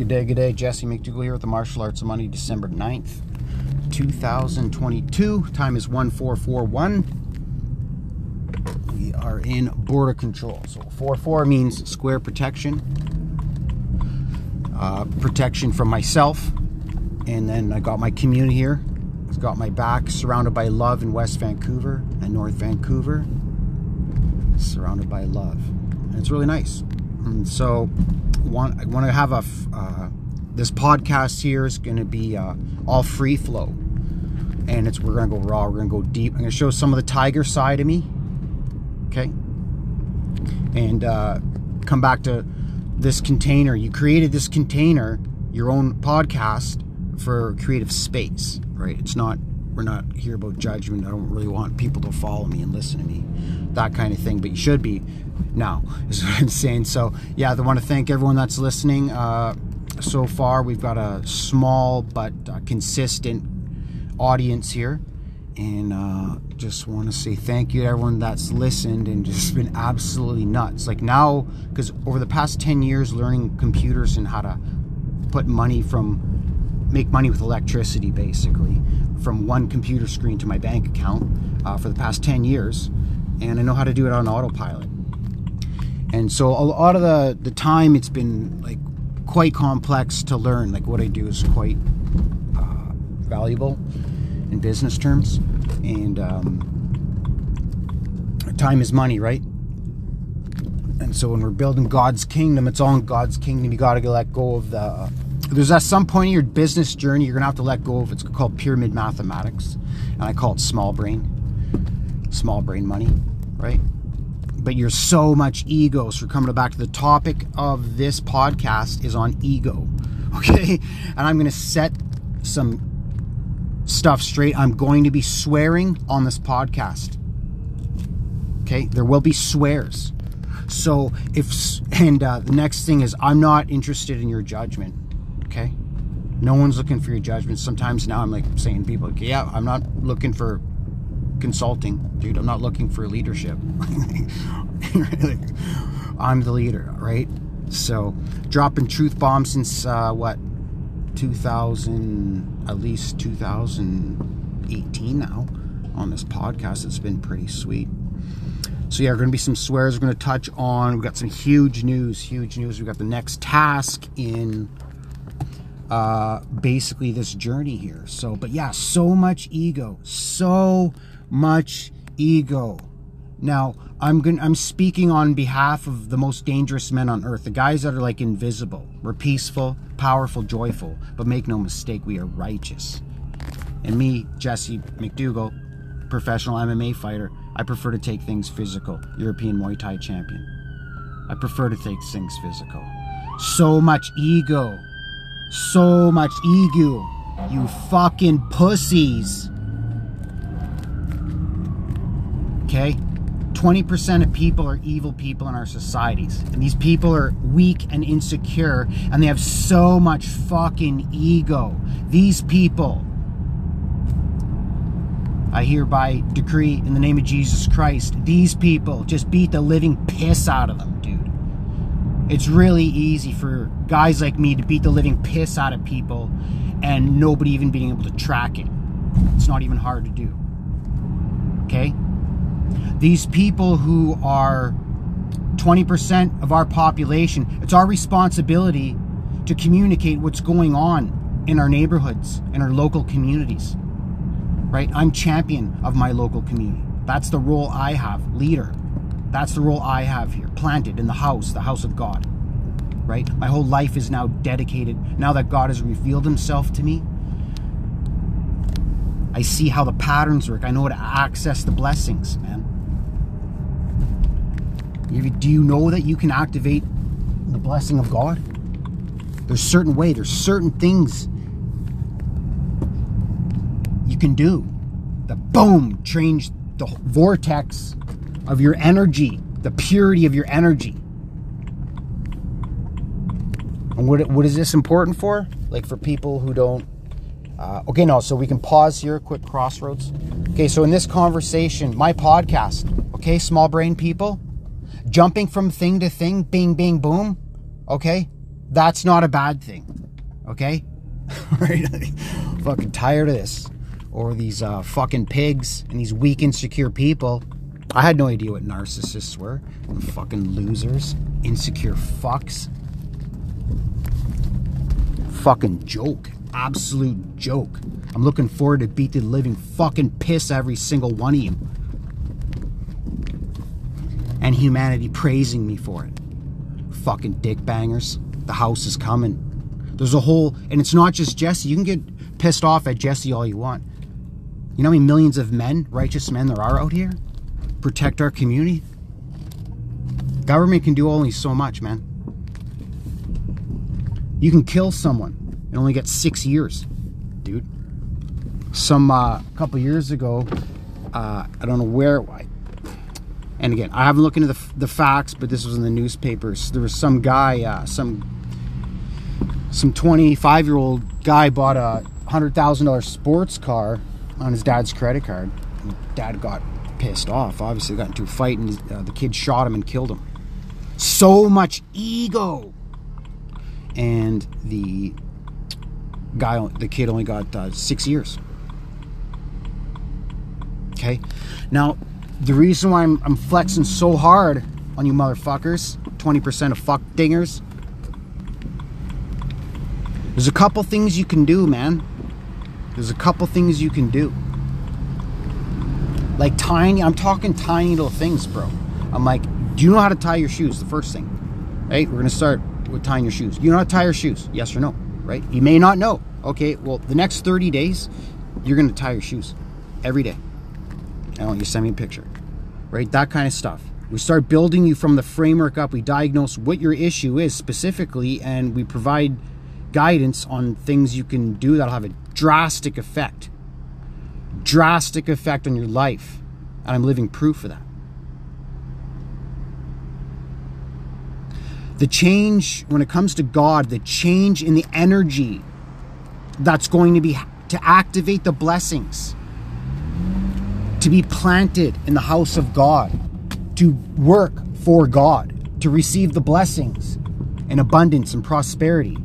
Good day, good day. Jesse McDougall here with the Martial Arts of Money, December 9th, 2022. Time is 1441. We are in border control. So 4-4 means square protection. Uh, protection from myself. And then I got my community here. It's got my back, surrounded by love in West Vancouver and North Vancouver. Surrounded by love. And it's really nice. And so want I want to have a uh, this podcast here is going to be uh, all free flow, and it's we're going to go raw. We're going to go deep. I'm going to show some of the tiger side of me. Okay, and uh, come back to this container. You created this container, your own podcast for creative space, right? It's not we're not here about judgment. I don't really want people to follow me and listen to me, that kind of thing. But you should be now, is what I'm saying. So, yeah, I want to thank everyone that's listening. Uh, so far, we've got a small but uh, consistent audience here. And uh, just want to say thank you to everyone that's listened and just been absolutely nuts. Like now, because over the past 10 years, learning computers and how to put money from, make money with electricity basically, from one computer screen to my bank account uh, for the past 10 years. And I know how to do it on autopilot. And so a lot of the the time it's been like quite complex to learn like what i do is quite uh, valuable in business terms. And um, time is money right? And so when we're building god's kingdom it's all in god's kingdom. You got to let go of the there's at some point in your business journey you're gonna have to let go of it's called pyramid mathematics and i call it small brain small brain money right but you're so much ego. So coming back to the topic of this podcast is on ego. Okay? And I'm to set some stuff straight. I'm going to be swearing on this podcast. Okay? There will be swears. So if and uh, the next thing is I'm not interested in your judgment. Okay? No one's looking for your judgment. Sometimes now I'm like saying people, okay, yeah, I'm not looking for consulting, dude. I'm not looking for leadership. I'm the leader, right? So, dropping truth bombs since uh, what 2000, at least 2018 now on this podcast. It's been pretty sweet. So yeah, we're going to be some swears. We're going to touch on. We got some huge news. Huge news. We got the next task in uh, basically this journey here. So, but yeah, so much ego. So much ego. Now, I'm gonna. I'm speaking on behalf of the most dangerous men on earth, the guys that are like invisible. We're peaceful, powerful, joyful, but make no mistake, we are righteous. And me, Jesse McDougall, professional MMA fighter, I prefer to take things physical. European Muay Thai champion. I prefer to take things physical. So much ego. So much ego. You fucking pussies. Okay? 20% of people are evil people in our societies. And these people are weak and insecure, and they have so much fucking ego. These people, I hereby decree in the name of Jesus Christ, these people just beat the living piss out of them, dude. It's really easy for guys like me to beat the living piss out of people and nobody even being able to track it. It's not even hard to do. Okay? These people who are 20% of our population, it's our responsibility to communicate what's going on in our neighborhoods, in our local communities. Right? I'm champion of my local community. That's the role I have, leader. That's the role I have here, planted in the house, the house of God. Right? My whole life is now dedicated, now that God has revealed himself to me. I see how the patterns work. I know how to access the blessings, man. Do you know that you can activate the blessing of God? There's certain way, there's certain things you can do that boom change the vortex of your energy, the purity of your energy. And what what is this important for? Like for people who don't uh, okay, no, so we can pause here, quick crossroads. Okay, so in this conversation, my podcast, okay, small brain people, jumping from thing to thing, bing, bing, boom. Okay? That's not a bad thing. Okay? right? fucking tired of this. Or these uh, fucking pigs and these weak, insecure people. I had no idea what narcissists were. Fucking losers. Insecure fucks. Fucking joke. Absolute joke. I'm looking forward to beat the living fucking piss every single one of you. And humanity praising me for it. Fucking dick bangers. The house is coming. There's a whole, and it's not just Jesse. You can get pissed off at Jesse all you want. You know how many millions of men, righteous men, there are out here? Protect our community. Government can do only so much, man. You can kill someone and only get six years, dude. Some uh, couple years ago, uh, I don't know where. I, and again, I haven't looked into the, the facts, but this was in the newspapers. There was some guy, uh, some some 25 year old guy bought a hundred thousand dollar sports car on his dad's credit card. And dad got pissed off. Obviously, got into a fight, and uh, the kid shot him and killed him. So much ego. And the guy, the kid, only got uh, six years. Okay, now the reason why I'm, I'm flexing so hard on you motherfuckers, 20% of fuck dingers, there's a couple things you can do, man. There's a couple things you can do. Like tiny, I'm talking tiny little things, bro. I'm like, do you know how to tie your shoes? The first thing. Right? We're gonna start with tying your shoes. You know how to tie your shoes? Yes or no? Right? You may not know. Okay, well, the next 30 days, you're gonna tie your shoes every day. I want you to send me a picture. Right? That kind of stuff. We start building you from the framework up. We diagnose what your issue is specifically, and we provide guidance on things you can do that'll have a drastic effect. Drastic effect on your life. And I'm living proof of that. The change, when it comes to God, the change in the energy that's going to be to activate the blessings, to be planted in the house of God, to work for God, to receive the blessings and abundance and prosperity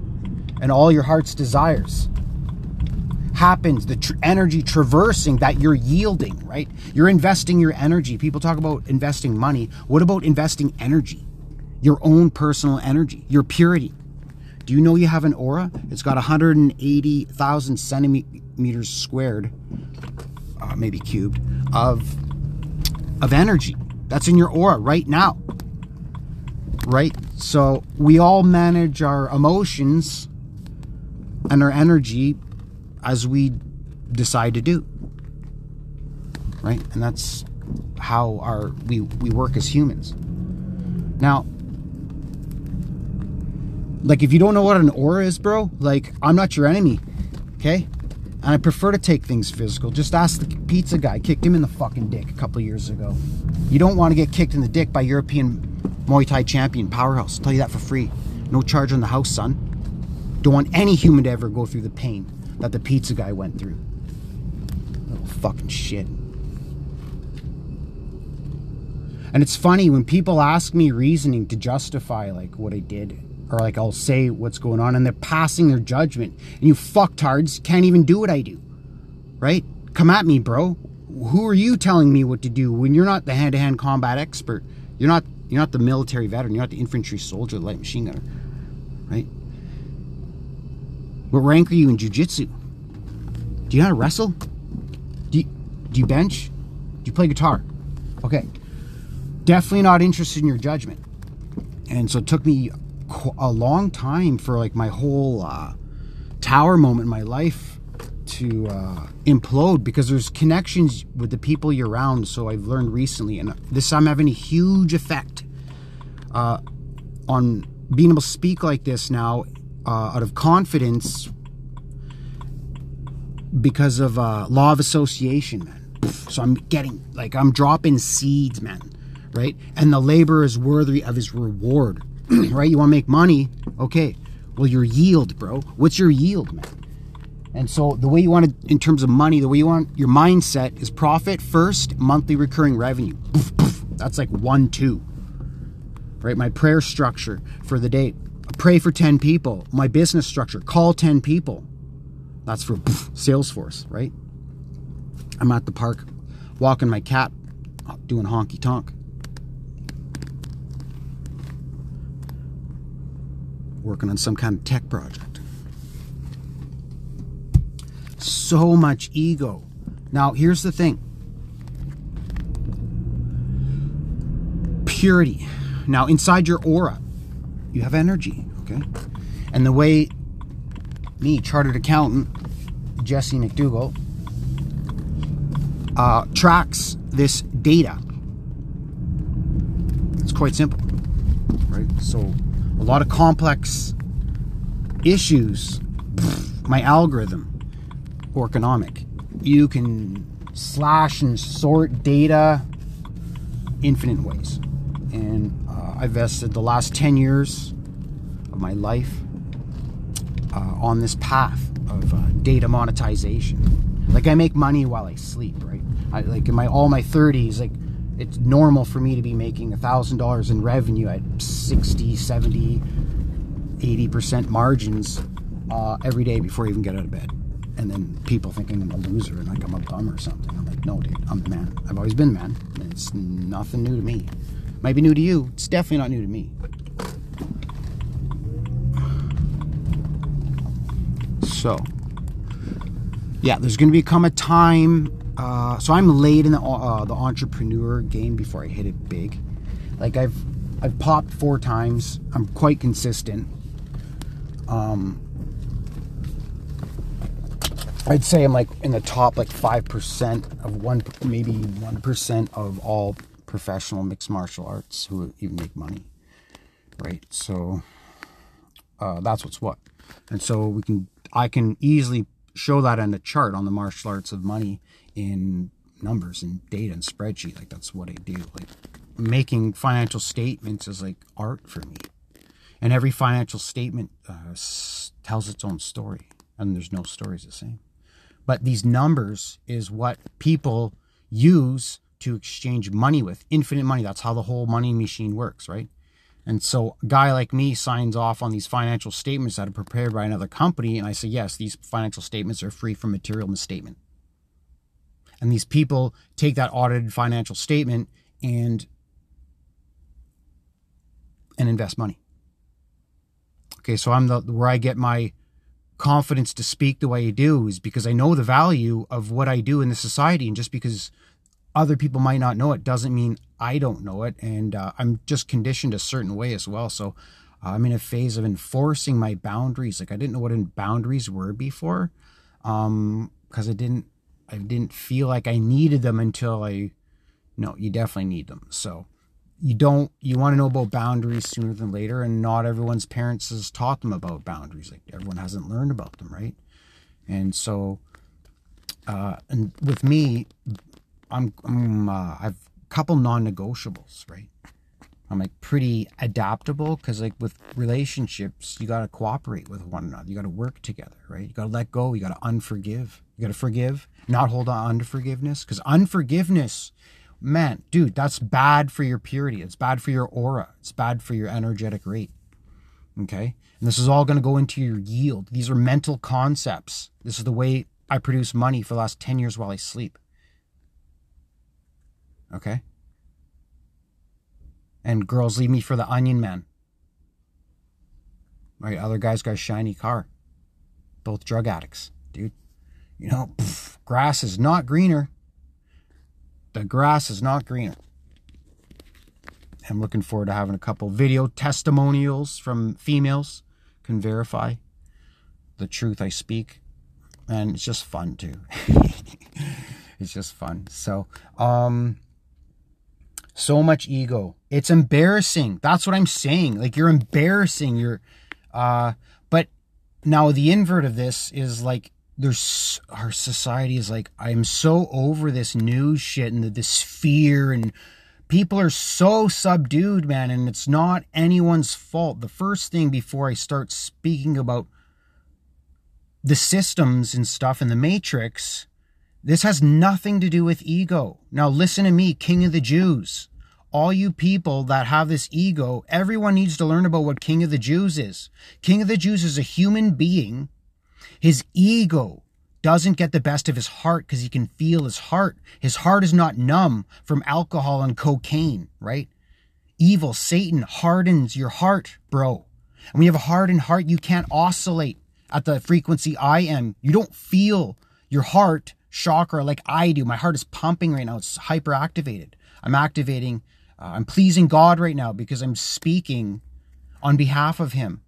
and all your heart's desires happens the tr- energy traversing that you're yielding right? You're investing your energy. People talk about investing money. What about investing energy your own personal energy your purity do you know you have an aura it's got 180000 centimeters squared uh, maybe cubed of of energy that's in your aura right now right so we all manage our emotions and our energy as we decide to do. Right? And that's how our we, we work as humans. Now, like if you don't know what an aura is, bro, like I'm not your enemy. Okay? And I prefer to take things physical. Just ask the pizza guy. Kicked him in the fucking dick a couple years ago. You don't want to get kicked in the dick by European Muay Thai champion Powerhouse. I'll tell you that for free. No charge on the house, son. Don't want any human to ever go through the pain that the pizza guy went through. Little fucking shit. And it's funny when people ask me reasoning to justify like what I did, or like I'll say what's going on, and they're passing their judgment. And you fucktards can't even do what I do. Right? Come at me, bro. Who are you telling me what to do when you're not the hand-to-hand combat expert? You're not you're not the military veteran, you're not the infantry soldier, the light machine gunner. Right? What rank are you in jujitsu? Do you know how to wrestle? Do you, do you bench? Do you play guitar? Okay. Definitely not interested in your judgment. And so it took me a long time for like my whole uh, tower moment in my life to uh, implode because there's connections with the people you're around. So I've learned recently, and this I'm having a huge effect uh, on being able to speak like this now uh, out of confidence because of uh, law of association, man. So I'm getting like I'm dropping seeds, man, right? And the labor is worthy of his reward, right? You want to make money, okay? Well, your yield, bro. What's your yield, man? And so the way you want it in terms of money, the way you want your mindset is profit first, monthly recurring revenue. That's like one, two. Right? My prayer structure for the day pray for 10 people. My business structure, call 10 people. That's for pff, Salesforce, right? I'm at the park walking my cat, doing honky tonk. Working on some kind of tech project. So much ego. Now, here's the thing purity. Now, inside your aura, you have energy, okay? And the way me, chartered accountant, Jesse McDougall, uh, tracks this data. It's quite simple, right? So, lot of complex issues, my algorithm, or economic. You can slash and sort data infinite ways. And uh, I vested the last 10 years of my life uh, on this path of uh, data monetization. Like I make money while I sleep, right? I, like in my all my 30s, like it's normal for me to be making a thousand dollars in revenue at 60, 70, 80 percent margins uh, every day before I even get out of bed. And then people thinking I'm a loser and like I'm a bum or something. I'm like, no, dude, I'm the man. I've always been the man. And it's nothing new to me. Might be new to you. It's definitely not new to me. So, yeah, there's going to become a time. Uh, so I'm late in the uh, the entrepreneur game before I hit it big. Like I've I've popped four times. I'm quite consistent. Um, I'd say I'm like in the top like five percent of one, maybe one percent of all professional mixed martial arts who even make money, right? So uh, that's what's what, and so we can I can easily show that on the chart on the martial arts of money in numbers and data and spreadsheet. Like that's what I do. Like making financial statements is like art for me, and every financial statement uh, tells its own story, and there's no stories the same. But these numbers is what people use to exchange money with. Infinite money. That's how the whole money machine works, right? And so a guy like me signs off on these financial statements that are prepared by another company. And I say, yes, these financial statements are free from material misstatement. And these people take that audited financial statement and and invest money. Okay, so I'm the where I get my confidence to speak the way I do is because I know the value of what I do in the society. And just because other people might not know it doesn't mean I don't know it. And uh, I'm just conditioned a certain way as well. So uh, I'm in a phase of enforcing my boundaries. Like I didn't know what boundaries were before because um, I didn't I didn't feel like I needed them until I no, you definitely need them. So you don't you want to know about boundaries sooner than later and not everyone's parents has taught them about boundaries. Like everyone hasn't learned about them right? And so uh and with me i'm i'm uh, i've a couple non-negotiables right i'm like pretty adaptable because like with relationships you got to cooperate with one another you got to work together right you got to let go you got to unforgive you got to forgive not hold on to forgiveness because unforgiveness man, dude, that's bad for your purity. It's bad for your aura. It's bad for your energetic rate. Okay. And this is all going to go into your yield. These are mental concepts. This is the way I produce money for the last 10 years while I sleep. Okay. And girls leave me for the onion man. Right. Other guys got a shiny car. Both drug addicts, dude. You know, pff, grass is not greener the grass is not greener. I'm looking forward to having a couple video testimonials from females can verify the truth I speak. And it's just fun too. it's just fun. So, um, so much ego. It's embarrassing. That's what I'm saying. Like you're embarrassing. You're, uh, but now the invert of this is like there's our society is like i'm so over this news shit and this fear and people are so subdued man and it's not anyone's fault the first thing before i start speaking about the systems and stuff in the matrix this has nothing to do with ego now listen to me king of the jews all you people that have this ego, everyone needs to learn about what King of the Jews is. King of the Jews is a human being. His ego doesn't get the best of his heart because he can feel his heart. His heart is not numb from alcohol and cocaine, right? Evil, Satan hardens your heart, bro. And when you have a hardened heart, you can't oscillate at the frequency I am. You don't feel your heart chakra like I do. My heart is pumping right now. It's hyperactivated. I'm activating, uh, I'm pleasing God right now because I'm speaking on behalf of Him.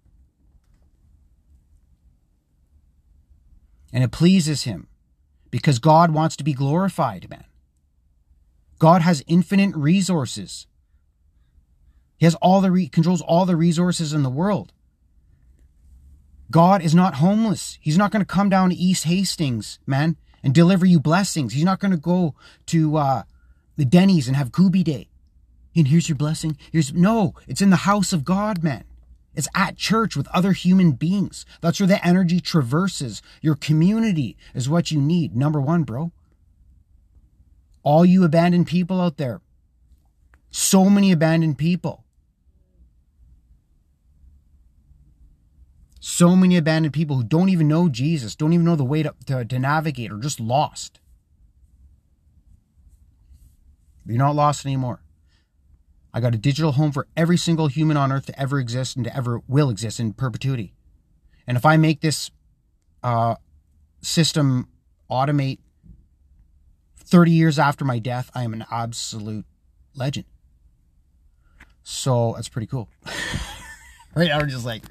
And it pleases Him because God wants to be glorified, man. God has infinite resources. He has all the re- controls all the resources in the world. God is not homeless. He's not going to come down to East Hastings, man, and deliver you blessings. He's not going to go to uh, the Denny's and have Gooby Day. And here's your blessing. Here's no, it's in the house of God, man. It's at church with other human beings. That's where the energy traverses. Your community is what you need. Number one, bro. All you abandoned people out there. So many abandoned people. So many abandoned people who don't even know Jesus, don't even know the way to, to, to navigate, or just lost. You're not lost anymore. I got a digital home for every single human on earth to ever exist and to ever will exist in perpetuity. And if I make this uh, system automate 30 years after my death, I am an absolute legend. So that's pretty cool. right? I'm just like,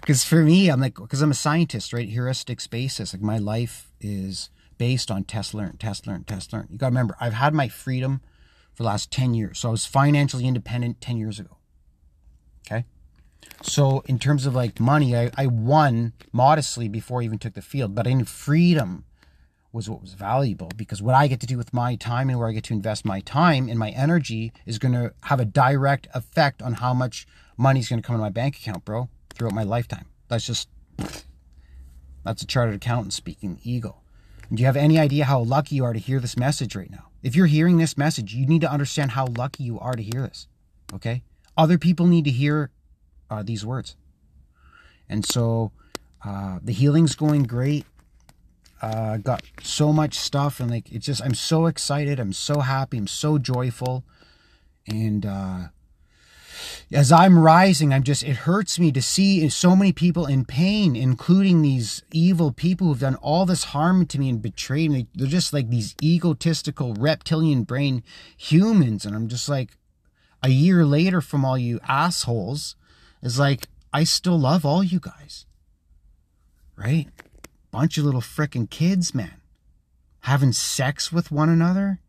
because for me, I'm like, because I'm a scientist, right? Heuristics basis. Like my life is based on test learn, test learn, test learn. You got to remember, I've had my freedom for the last 10 years. So I was financially independent 10 years ago. Okay. So in terms of like money, I, I won modestly before I even took the field, but I knew freedom was what was valuable because what I get to do with my time and where I get to invest my time and my energy is going to have a direct effect on how much money is going to come in my bank account, bro, throughout my lifetime. That's just, that's a chartered accountant speaking ego. Do you have any idea how lucky you are to hear this message right now? If you're hearing this message, you need to understand how lucky you are to hear this. Okay? Other people need to hear uh, these words. And so uh, the healing's going great. Uh, got so much stuff and like it's just I'm so excited. I'm so happy. I'm so joyful. And uh, as I'm rising, I'm just, it hurts me to see so many people in pain, including these evil people who've done all this harm to me and betrayed me. They're just like these egotistical reptilian brain humans. And I'm just like, a year later from all you assholes, is like, I still love all you guys. Right? Bunch of little frickin' kids, man. Having sex with one another.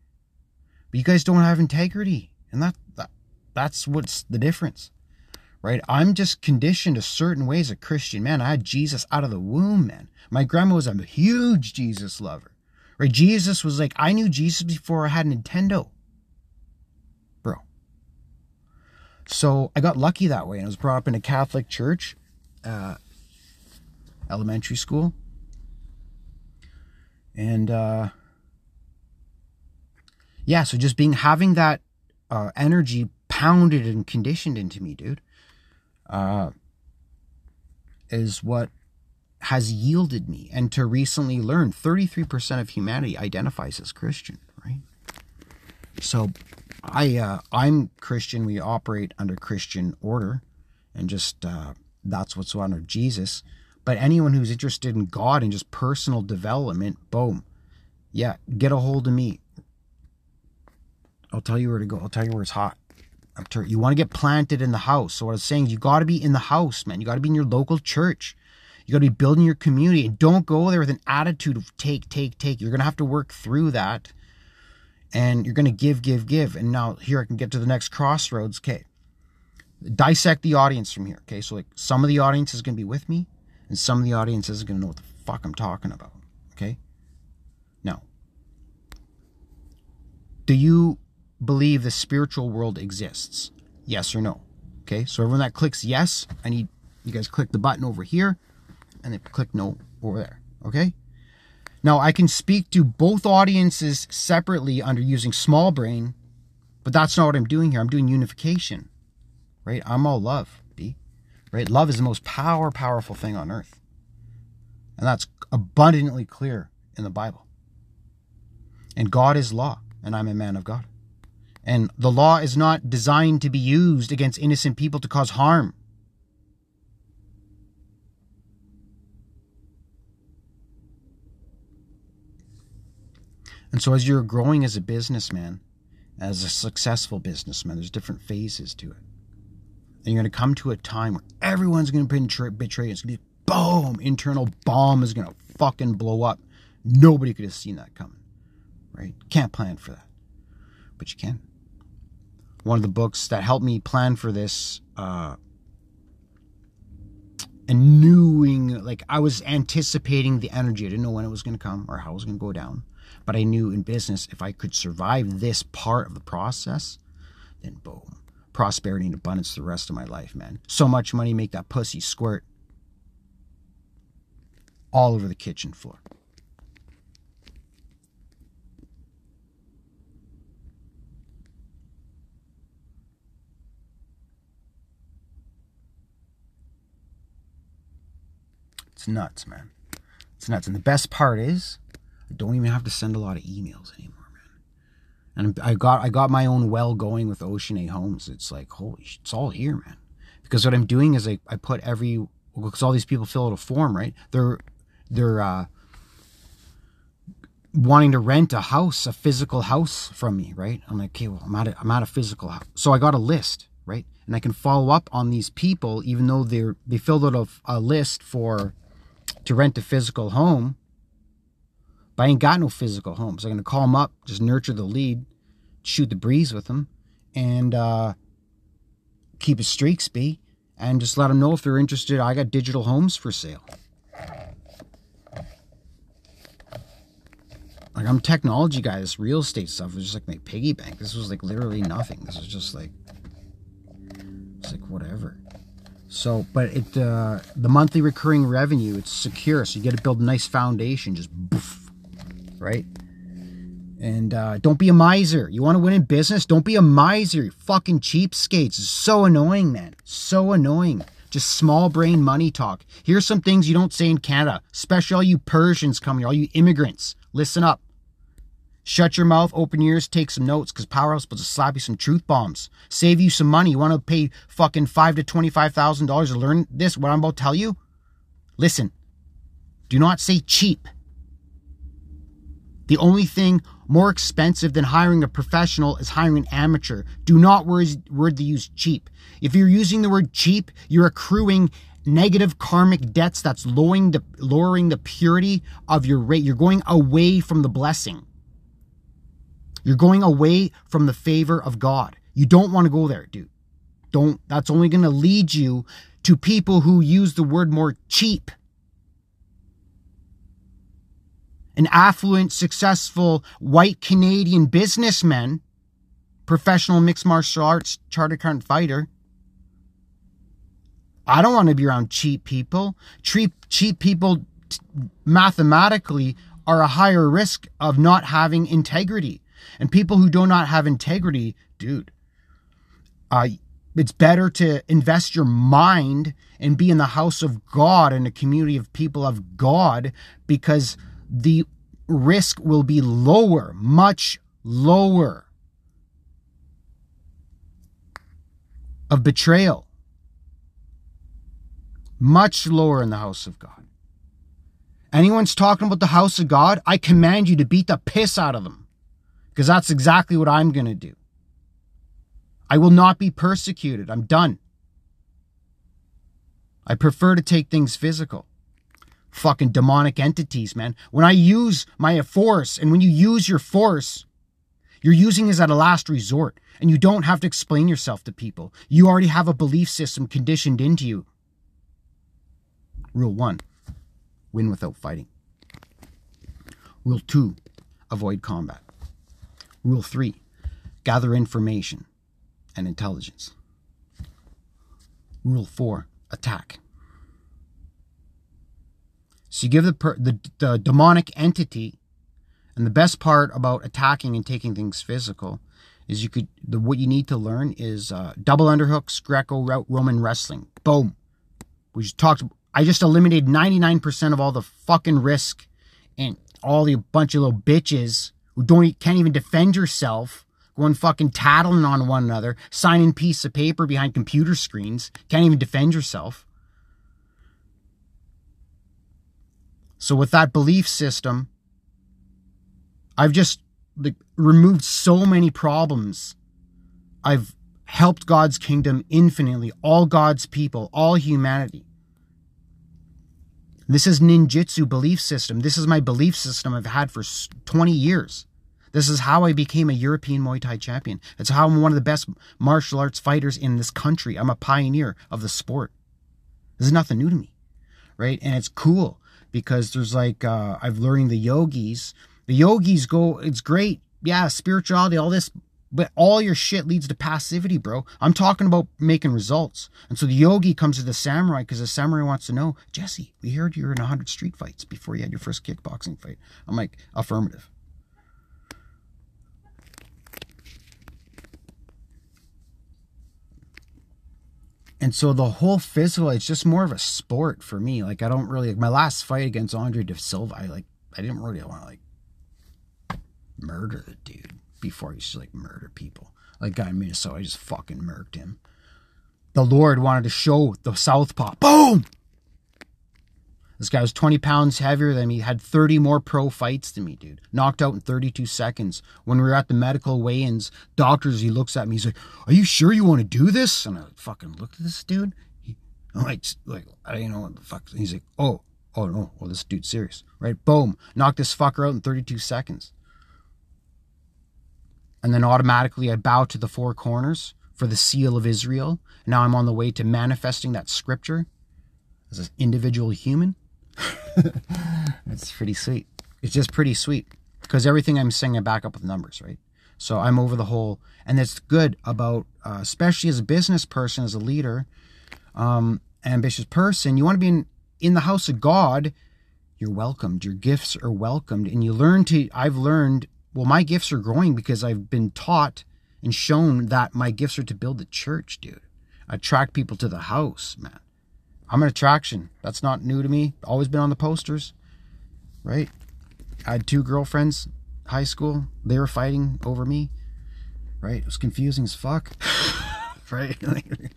But you guys don't have integrity. And that that's what's the difference, right? I'm just conditioned a certain way as a Christian man. I had Jesus out of the womb, man. My grandma was a huge Jesus lover, right? Jesus was like, I knew Jesus before I had Nintendo, bro. So I got lucky that way. And I was brought up in a Catholic church, uh, elementary school. And, uh, yeah, so just being having that uh, energy pounded and conditioned into me, dude, uh, is what has yielded me. And to recently learn 33% of humanity identifies as Christian, right? So I uh, I'm Christian. We operate under Christian order, and just uh, that's what's under Jesus. But anyone who's interested in God and just personal development, boom, yeah, get a hold of me. I'll tell you where to go. I'll tell you where it's hot. You want to get planted in the house. So what I'm saying is you got to be in the house, man. You got to be in your local church. You got to be building your community. And don't go there with an attitude of take, take, take. You're going to have to work through that. And you're going to give, give, give. And now here I can get to the next crossroads. Okay. Dissect the audience from here. Okay. So like some of the audience is going to be with me and some of the audience isn't going to know what the fuck I'm talking about. Okay. Now, do you believe the spiritual world exists? Yes or no? Okay, so everyone that clicks yes, I need you guys click the button over here and then click no over there. Okay? Now I can speak to both audiences separately under using small brain But that's not what I'm doing here. I'm doing unification, right? I'm all love, right? Love is the most power, powerful thing on earth. And that's abundantly clear in the Bible. And God is law, and I'm a man of God. And the law is not designed to be used against innocent people to cause harm. And so, as you're growing as a businessman, as a successful businessman, there's different phases to it. And you're going to come to a time where everyone's going to betray, betray. It's going to be boom, internal bomb is going to fucking blow up. Nobody could have seen that coming, right? Can't plan for that, but you can. One of the books that helped me plan for this, uh, and knowing, like, I was anticipating the energy. I didn't know when it was going to come or how it was going to go down but I knew in business, if I could survive this part of the process, then boom, prosperity and abundance the rest of my life, man. So much money, make that pussy squirt all over the kitchen floor. It's nuts, man. It's nuts. And the best part is, I don't even have to send a lot of emails anymore. And I got I got my own well going with Ocean A Homes. It's like holy, shit, it's all here, man. Because what I'm doing is I, I put every because all these people fill out a form, right? They're they're uh, wanting to rent a house, a physical house from me, right? I'm like, okay, well, I'm out of, I'm out of physical house, so I got a list, right? And I can follow up on these people, even though they're they filled out a, a list for to rent a physical home but I ain't got no physical home. So I'm going to call them up, just nurture the lead, shoot the breeze with them, and uh, keep a streaks be, and just let them know if they're interested. I got digital homes for sale. Like I'm technology guy. This real estate stuff was just like my piggy bank. This was like literally nothing. This was just like, it's like whatever. So, but it uh, the monthly recurring revenue it's secure, so you get to build a nice foundation. Just boof, right? And uh, don't be a miser. You want to win in business? Don't be a miser. You fucking cheapskates. It's so annoying, man. So annoying. Just small brain money talk. Here's some things you don't say in Canada, especially all you Persians coming here, all you immigrants. Listen up. Shut your mouth, open your ears, take some notes, because Powerhouse is supposed to slap you some truth bombs. Save you some money. You want to pay fucking five to twenty-five thousand dollars to learn this? What I'm about to tell you? Listen. Do not say cheap. The only thing more expensive than hiring a professional is hiring an amateur. Do not word the use cheap. If you're using the word cheap, you're accruing negative karmic debts that's lowering the lowering the purity of your rate. You're going away from the blessing. You're going away from the favor of God. You don't want to go there, dude. Don't that's only going to lead you to people who use the word more cheap an affluent, successful white Canadian businessman, professional mixed martial arts charter current fighter. I don't want to be around cheap people. Cheap, cheap people t- mathematically are a higher risk of not having integrity. And people who do not have integrity, dude, uh, it's better to invest your mind and be in the house of God and a community of people of God because the risk will be lower, much lower of betrayal. Much lower in the house of God. Anyone's talking about the house of God, I command you to beat the piss out of them. Because that's exactly what I'm going to do. I will not be persecuted. I'm done. I prefer to take things physical fucking demonic entities, man. When I use my force, and when you use your force, you're using it as a last resort, and you don't have to explain yourself to people. You already have a belief system conditioned into you. Rule one win without fighting. Rule two avoid combat. Rule three gather information and intelligence. Rule four attack. So you give the, the, the demonic entity, and the best part about attacking and taking things physical is you could the what you need to learn is uh, double underhooks, Greco-Roman wrestling. Boom. We just talked. I just eliminated 99% of all the fucking risk and all the bunch of little bitches who don't can't even defend yourself, going fucking tattling on one another, signing piece of paper behind computer screens, can't even defend yourself. So with that belief system, I've just like, removed so many problems. I've helped God's kingdom infinitely, all God's people, all humanity. This is ninjutsu belief system. This is my belief system I've had for 20 years. This is how I became a European Muay Thai champion. It's how I'm one of the best martial arts fighters in this country. I'm a pioneer of the sport. This is nothing new to me, right? And it's cool because there's like uh, I've learning the yogis. The yogis go. It's great, yeah, spirituality, all this but all your shit leads to passivity, bro. I'm talking about making results. And so the yogi comes to the samurai because the samurai wants to know, Jesse, we heard you were in 100 street fights before you had your first kickboxing fight. I'm like, affirmative. And so the whole physical, it's just more of a sport for me. Like I don't really like my last fight against Andre De Silva. I like I didn't really want to like murder the dude before he used to like murder people. Like guy in Minnesota, I just fucking murked him. The Lord wanted to show the southpaw. Boom! This guy was 20 pounds heavier than me, had 30 more pro fights than me, dude. Knocked out in 32 seconds. When we were at the medical weigh-ins, doctors, he looks at me, he's like, Are you sure you want to do this? And I fucking looked at this dude. He, I'm like, like, I don't know what the fuck. And he's like, Oh, oh no, well, this dude's serious. Right? Boom. Knocked this fucker out in 32 seconds and then automatically I bow to the four corners for the seal of Israel. Now I'm on the way to manifesting that scripture as an individual human. It's pretty sweet. It's just pretty sweet because everything I'm saying I back up with numbers, right? So I'm over the whole, and it's good about, uh, especially as a business person, as a leader, um, ambitious person. You want to be in in the house of God. You're welcomed. Your gifts are welcomed, and you learn to. I've learned well, my gifts are growing because I've been taught and shown that my gifts are to build the church, dude. Attract people to the house, man. I'm an attraction. That's not new to me. Always been on the posters, right? I had two girlfriends, high school. They were fighting over me, right? It was confusing as fuck, right? it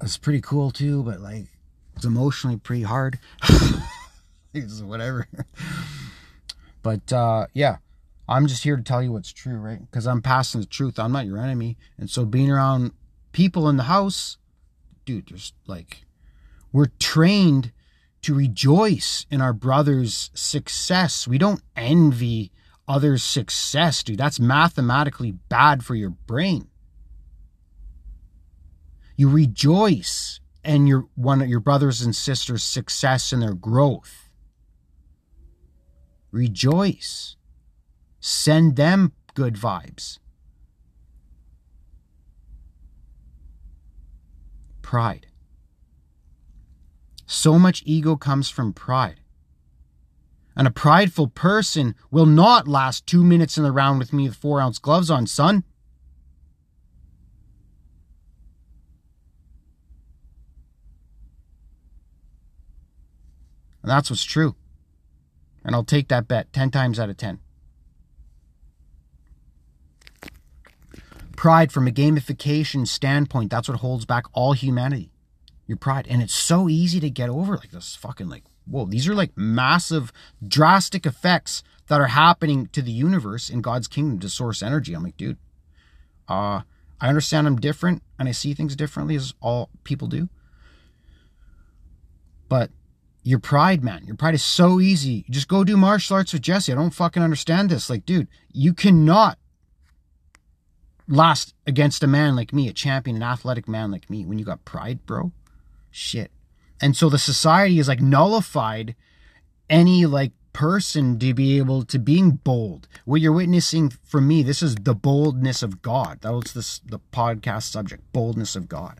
was pretty cool too, but like, it's emotionally pretty hard. it's whatever. But uh, yeah, I'm just here to tell you what's true, right? Because I'm passing the truth. I'm not your enemy. And so being around people in the house, dude, there's like, we're trained to rejoice in our brother's success. We don't envy others' success, dude. That's mathematically bad for your brain. You rejoice in your one of your brothers and sisters' success and their growth. Rejoice. Send them good vibes. Pride. So much ego comes from pride. And a prideful person will not last two minutes in the round with me with four ounce gloves on, son. And that's what's true. And I'll take that bet 10 times out of 10. Pride, from a gamification standpoint, that's what holds back all humanity. Your pride. And it's so easy to get over like this fucking like, whoa, these are like massive, drastic effects that are happening to the universe in God's kingdom to source energy. I'm like, dude, uh, I understand I'm different and I see things differently as all people do. But your pride, man, your pride is so easy. Just go do martial arts with Jesse. I don't fucking understand this. Like, dude, you cannot lost against a man like me, a champion, an athletic man like me, when you got pride, bro. Shit. And so the society is like nullified any like person to be able to being bold. What you're witnessing from me, this is the boldness of God. That was this the podcast subject, boldness of God.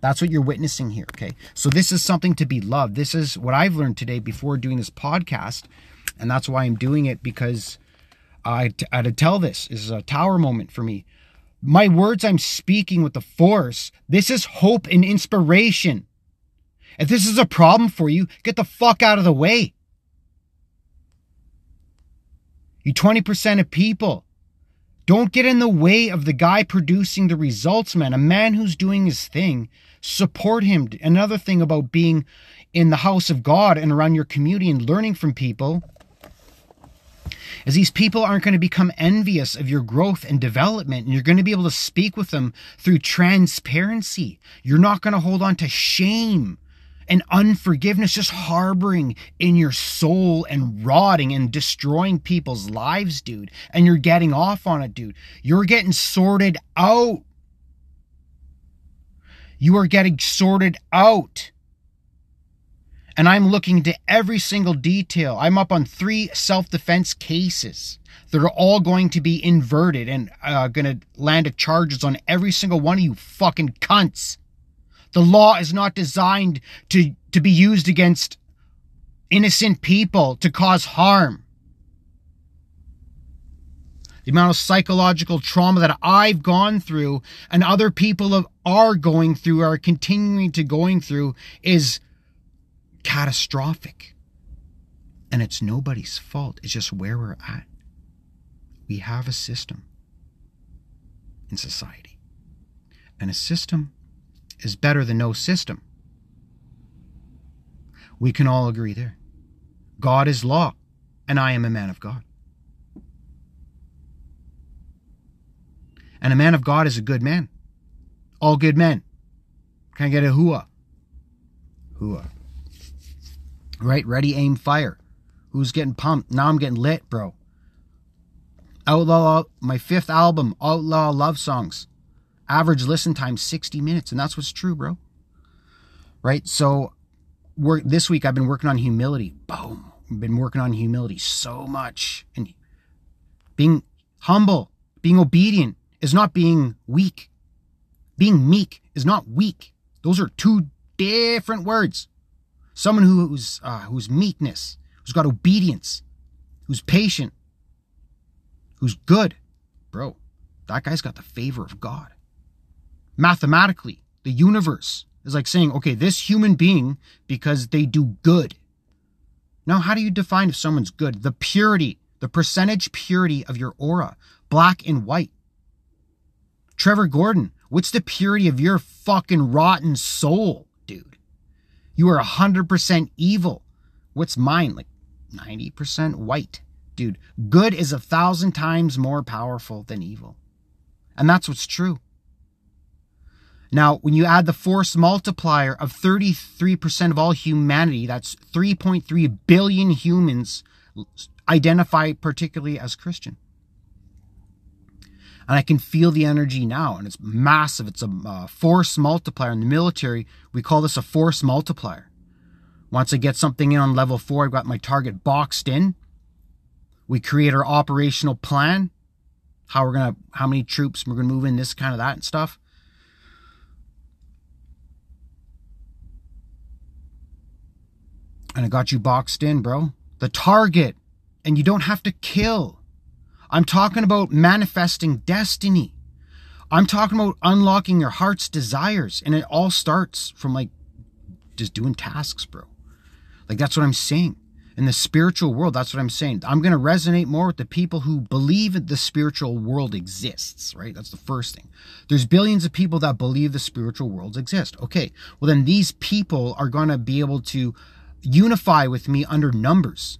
That's what you're witnessing here, okay? So this is something to be loved. This is what I've learned today before doing this podcast, and that's why I'm doing it because I, I had to tell this. This is a tower moment for me. My words I'm speaking with the force. This is hope and inspiration. If this is a problem for you, get the fuck out of the way. You 20% of people. Don't get in the way of the guy producing the results, man. A man who's doing his thing, support him. Another thing about being in the house of God and around your community and learning from people is these people aren't going to become envious of your growth and development and you're going to be able to speak with them through transparency. You're not going to hold on to shame and unforgiveness just harboring in your soul and rotting and destroying people's lives, dude. And you're getting off on it, dude. You're getting sorted out. You are getting sorted out. And I'm looking into every single detail. I'm up on three self defense cases that are all going to be inverted and uh, going to land at charges on every single one of you fucking cunts. The law is not designed to, to be used against innocent people to cause harm. The amount of psychological trauma that I've gone through and other people are going through, are continuing to going through is catastrophic. And it's nobody's fault. It's just where we're at. We have a system in society. And a system is better than no system. We can all agree there. God is law, and I am a man of God. And a man of God is a good man. All good men. Can I get a hua? Hua. Right? Ready, aim, fire. Who's getting pumped? Now I'm getting lit, bro. Outlaw, my fifth album, Outlaw Love Songs. Average listen time 60 minutes, and that's what's true, bro. Right? So work this week I've been working on humility. Boom. I've been working on humility so much. And being humble, being obedient is not being weak. Being meek is not weak. Those are two different words. Someone who's uh, who's meekness, who's got obedience, who's patient, who's good, bro. That guy's got the favor of God mathematically, the universe is like saying, okay, this human being, because they do good. Now, how do you define if someone's good? The purity, the percentage purity of your aura, black and white. Trevor Gordon, what's the purity of your fucking rotten soul, dude? You are 100% evil. What's mine? Like 90% white. Dude, good is a thousand times more powerful than evil. And that's what's true. Now, when you add the force multiplier of 33% of all humanity, that's 3.3 billion humans identify particularly as Christian. And I can feel the energy now, and it's massive. It's a uh, force multiplier. In the military, we call this a force multiplier. Once I get something in on level four, I've got my target boxed in. We create our operational plan, how we're gonna, how many troops we're gonna move in, this kind of that and stuff. And I got you boxed in, bro. The target. And you don't have to kill. I'm talking about manifesting destiny. I'm talking about unlocking your heart's desires. And it all starts from like just doing tasks, bro. Like that's what I'm saying. In the spiritual world, that's what I'm saying. I'm going to resonate more with the people who believe that the spiritual world exists, right? That's the first thing. There's billions of people that believe the spiritual worlds exist. Okay. Well, then these people are going to be able to unify with me under numbers.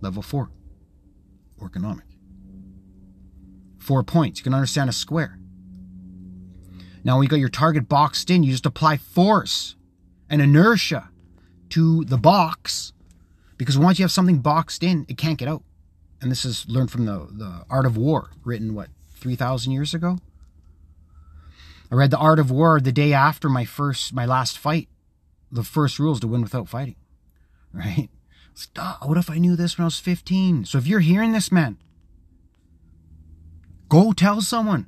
Level four, orgonomic. Four points. You can understand a square. Now, when you got your target boxed in, you just apply force and inertia to the box because once you have something boxed in, it can't get out. And this is learned from the, the Art of War, written, what, 3,000 years ago? I read The Art of War the day after my first, my last fight the first rule is to win without fighting, right? Like, what if I knew this when I was 15? So if you're hearing this, man, go tell someone.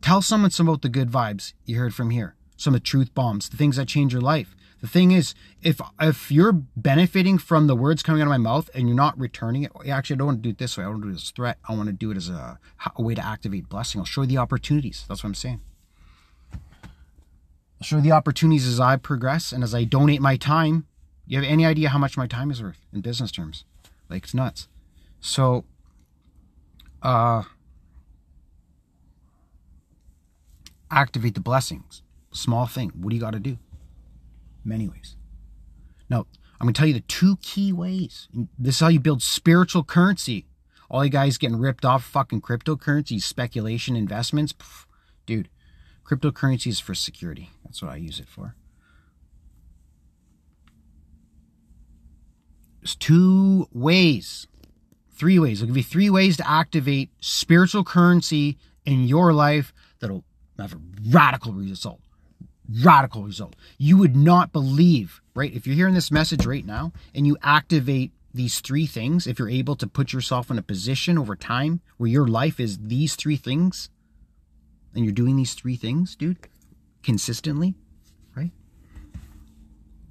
Tell someone some about the good vibes you heard from here, some of the truth bombs, the things that change your life, The thing is, if if you're benefiting from the words coming out of my mouth and you're not returning it, actually, I don't want to do it this way. I want to do it as a threat. I want to do it as a, a way to activate blessing. I'll show you the opportunities. That's what I'm saying. Show the opportunities as I progress and as I donate my time. You have any idea how much my time is worth in business terms? Like it's nuts. So, uh, activate the blessings. Small thing. What do you got to do? Many ways. Now, I'm going to tell you the two key ways. This is how you build spiritual currency. All you guys getting ripped off fucking cryptocurrency, speculation, investments. Pff, dude, cryptocurrency is for security. That's what I use it for. There's two ways, three ways. I'll give you three ways to activate spiritual currency in your life that'll have a radical result. Radical result. You would not believe, right? If you're hearing this message right now and you activate these three things, if you're able to put yourself in a position over time where your life is these three things, and you're doing these three things, dude, consistently, right?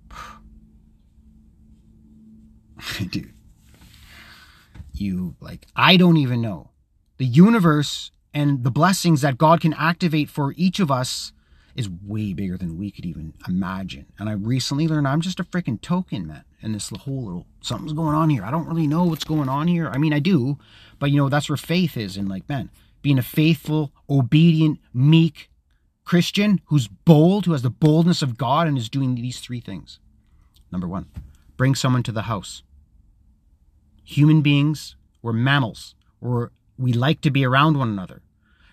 dude, you like, I don't even know. The universe and the blessings that God can activate for each of us is way bigger than we could even imagine. And I recently learned I'm just a freaking token, man. And this whole little something's going on here. I don't really know what's going on here. I mean, I do, but you know, that's where faith is. And like, man, being a faithful, obedient, meek Christian who's bold, who has the boldness of God and is doing these three things. Number one, bring someone to the house. Human beings, we're mammals, or we like to be around one another.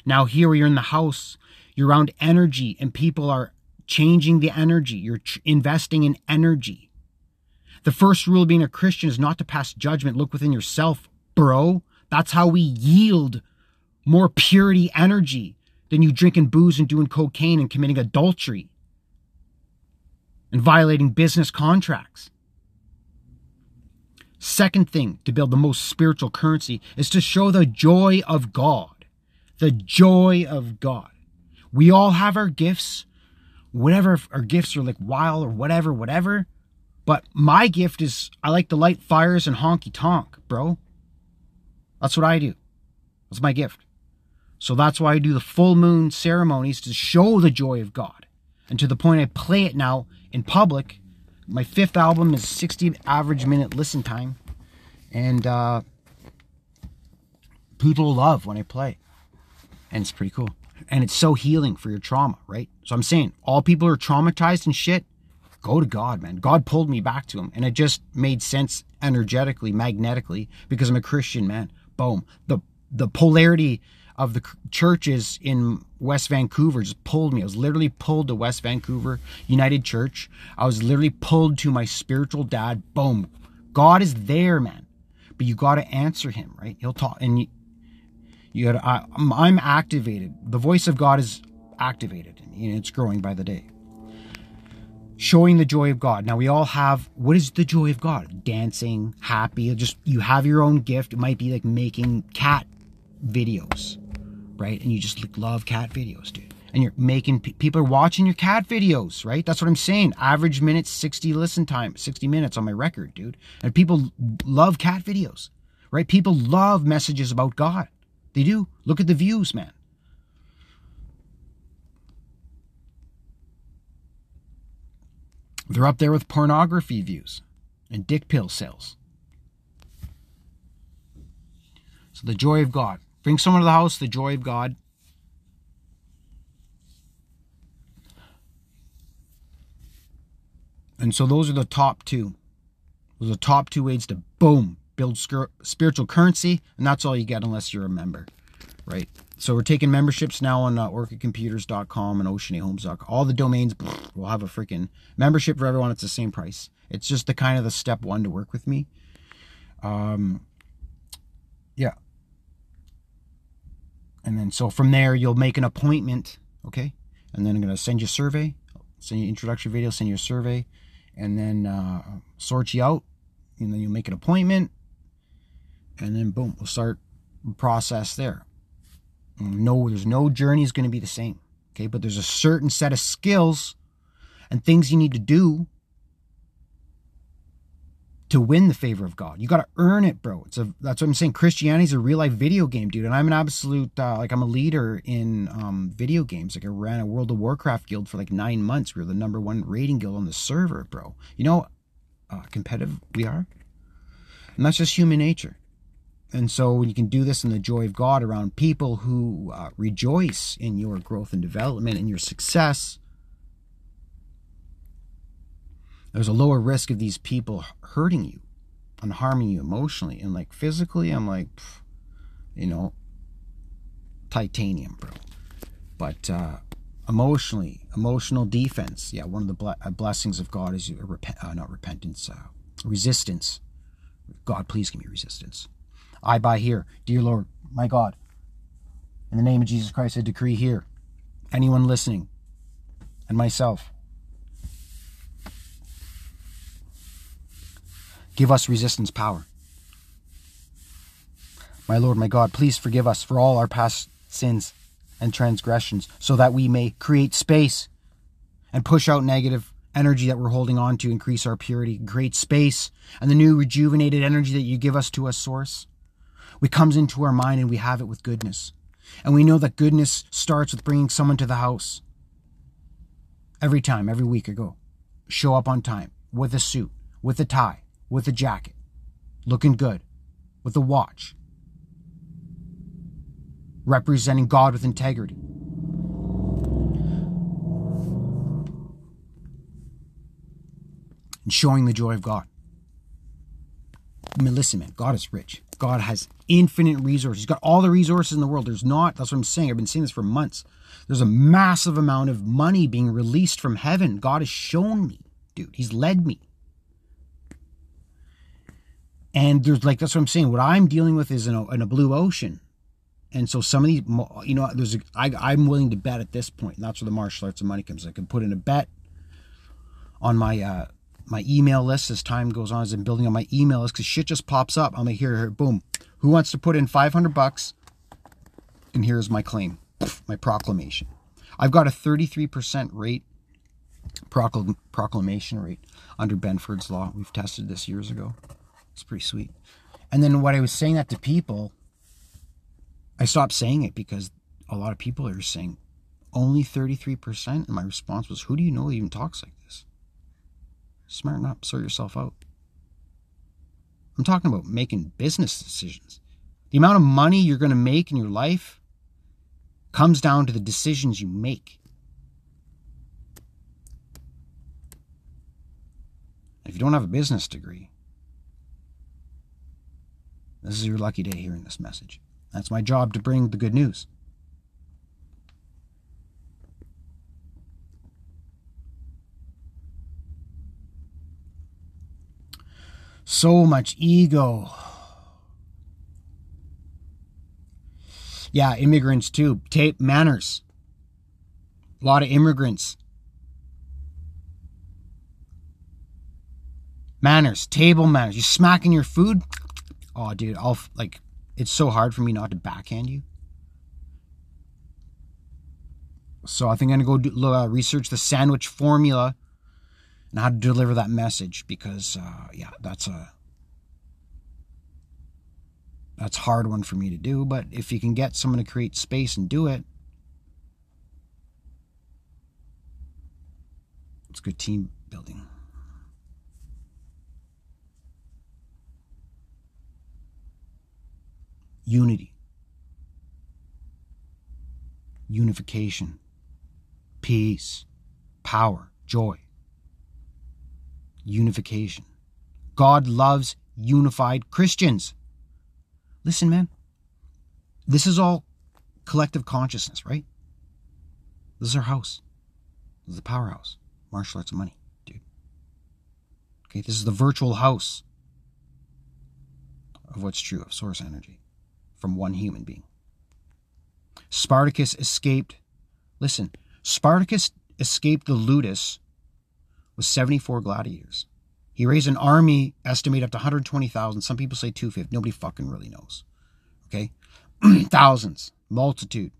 Now, here you're in the house, you're around energy, and people are changing the energy. You're ch- investing in energy. The first rule of being a Christian is not to pass judgment. Look within yourself, bro. That's how we yield more purity energy than you drinking booze and doing cocaine and committing adultery and violating business contracts. Second thing to build the most spiritual currency is to show the joy of God. The joy of God. We all have our gifts, whatever our gifts are like wild or whatever, whatever. But my gift is I like to light fires and honky tonk, bro. That's what I do. That's my gift. So that's why I do the full moon ceremonies to show the joy of God. And to the point I play it now in public my fifth album is 60 average minute listen time. And uh, people love when I play. And it's pretty cool. And it's so healing for your trauma, right? So I'm saying, all people are traumatized and shit, go to God, man. God pulled me back to him. And it just made sense energetically, magnetically, because I'm a Christian, man. Boom. The the polarity of the churches in West Vancouver just pulled me. I was literally pulled to West Vancouver United Church. I was literally pulled to my spiritual dad. Boom. God is there, man. But you got to answer him, right? He'll talk and you, you got to, I'm activated. The voice of God is activated and it's growing by the day. Showing the joy of God. Now we all have what is the joy of God? Dancing, happy, just you have your own gift. It might be like making cat videos right? And you just love cat videos, dude. And you're making people are watching your cat videos, right? That's what I'm saying. Average minutes, 60 listen time, 60 minutes on my record, dude. And people love cat videos, right? People love messages about God. They do. Look at the views, man. They're up there with pornography views and dick pill sales. So the joy of God. Bring someone to the house, the joy of God. And so those are the top two. Those are the top two ways to boom, build spiritual currency. And that's all you get unless you're a member, right? So we're taking memberships now on uh, orchidcomputers.com and oceanahomes.com. All the domains will have a freaking membership for everyone. It's the same price. It's just the kind of the step one to work with me. Um, yeah. And then so from there, you'll make an appointment, okay? And then I'm going to send you a survey, send you introductory video, send you a survey, and then uh, sort you out. And then you'll make an appointment. And then boom, we'll start the process there. No, there's no journey is going to be the same, okay? But there's a certain set of skills and things you need to do to win the favor of God. You got to earn it, bro. It's a that's what I'm saying. Christianity's a real life video game, dude. And I'm an absolute uh, like I'm a leader in um, video games. Like I ran a World of Warcraft guild for like nine months. We were the number one rating guild on the server, bro. You know, uh, competitive we are, and that's just human nature. And so when you can do this in the joy of God around people who uh, rejoice in your growth and development and your success, there's a lower risk of these people hurting you and harming you emotionally and like physically. I'm like you know titanium bro. But uh emotionally emotional defense. Yeah one of the ble- uh, blessings of god is rep- uh, not repentance uh, resistance. God please give me resistance. I buy here dear lord my god in the name of jesus christ i decree here anyone listening and myself Give us resistance power. My Lord, my God, please forgive us for all our past sins and transgressions so that we may create space and push out negative energy that we're holding on to, increase our purity, create space and the new rejuvenated energy that you give us to us, Source. We comes into our mind and we have it with goodness. And we know that goodness starts with bringing someone to the house. Every time, every week I go. Show up on time, with a suit, with a tie, with a jacket, looking good, with a watch, representing God with integrity. And showing the joy of God. I mean, listen, man, God is rich. God has infinite resources. He's got all the resources in the world. There's not, that's what I'm saying. I've been saying this for months. There's a massive amount of money being released from heaven. God has shown me, dude. He's led me. And there's like that's what I'm saying. What I'm dealing with is in a, in a blue ocean, and so some of these, you know, there's a, I, I'm willing to bet at this point. And that's where the martial arts of money comes. I can put in a bet on my uh, my email list as time goes on as I'm building on my email list because shit just pops up. I'm like, here, here, boom. Who wants to put in 500 bucks? And here's my claim, my proclamation. I've got a 33% rate, proclam- proclamation rate under Benford's law. We've tested this years ago. It's pretty sweet. And then what I was saying that to people, I stopped saying it because a lot of people are saying only 33%. And my response was, who do you know even talks like this? Smarten up, sort yourself out. I'm talking about making business decisions. The amount of money you're going to make in your life comes down to the decisions you make. If you don't have a business degree, this is your lucky day hearing this message. That's my job to bring the good news. So much ego. Yeah, immigrants too. Tape manners. A lot of immigrants. Manners, table manners. You smacking your food? Oh, dude, I'll like, it's so hard for me not to backhand you. So I think I'm gonna go do, uh, research the sandwich formula and how to deliver that message because, uh, yeah, that's a that's hard one for me to do. But if you can get someone to create space and do it, it's good team building. Unity, unification, peace, power, joy. Unification. God loves unified Christians. Listen, man, this is all collective consciousness, right? This is our house. This is the powerhouse. Martial arts and money, dude. Okay, this is the virtual house of what's true of source energy from one human being. Spartacus escaped. Listen, Spartacus escaped the ludus with 74 gladiators. He raised an army estimated up to 120,000. Some people say 250. Nobody fucking really knows. Okay? Thousands, multitude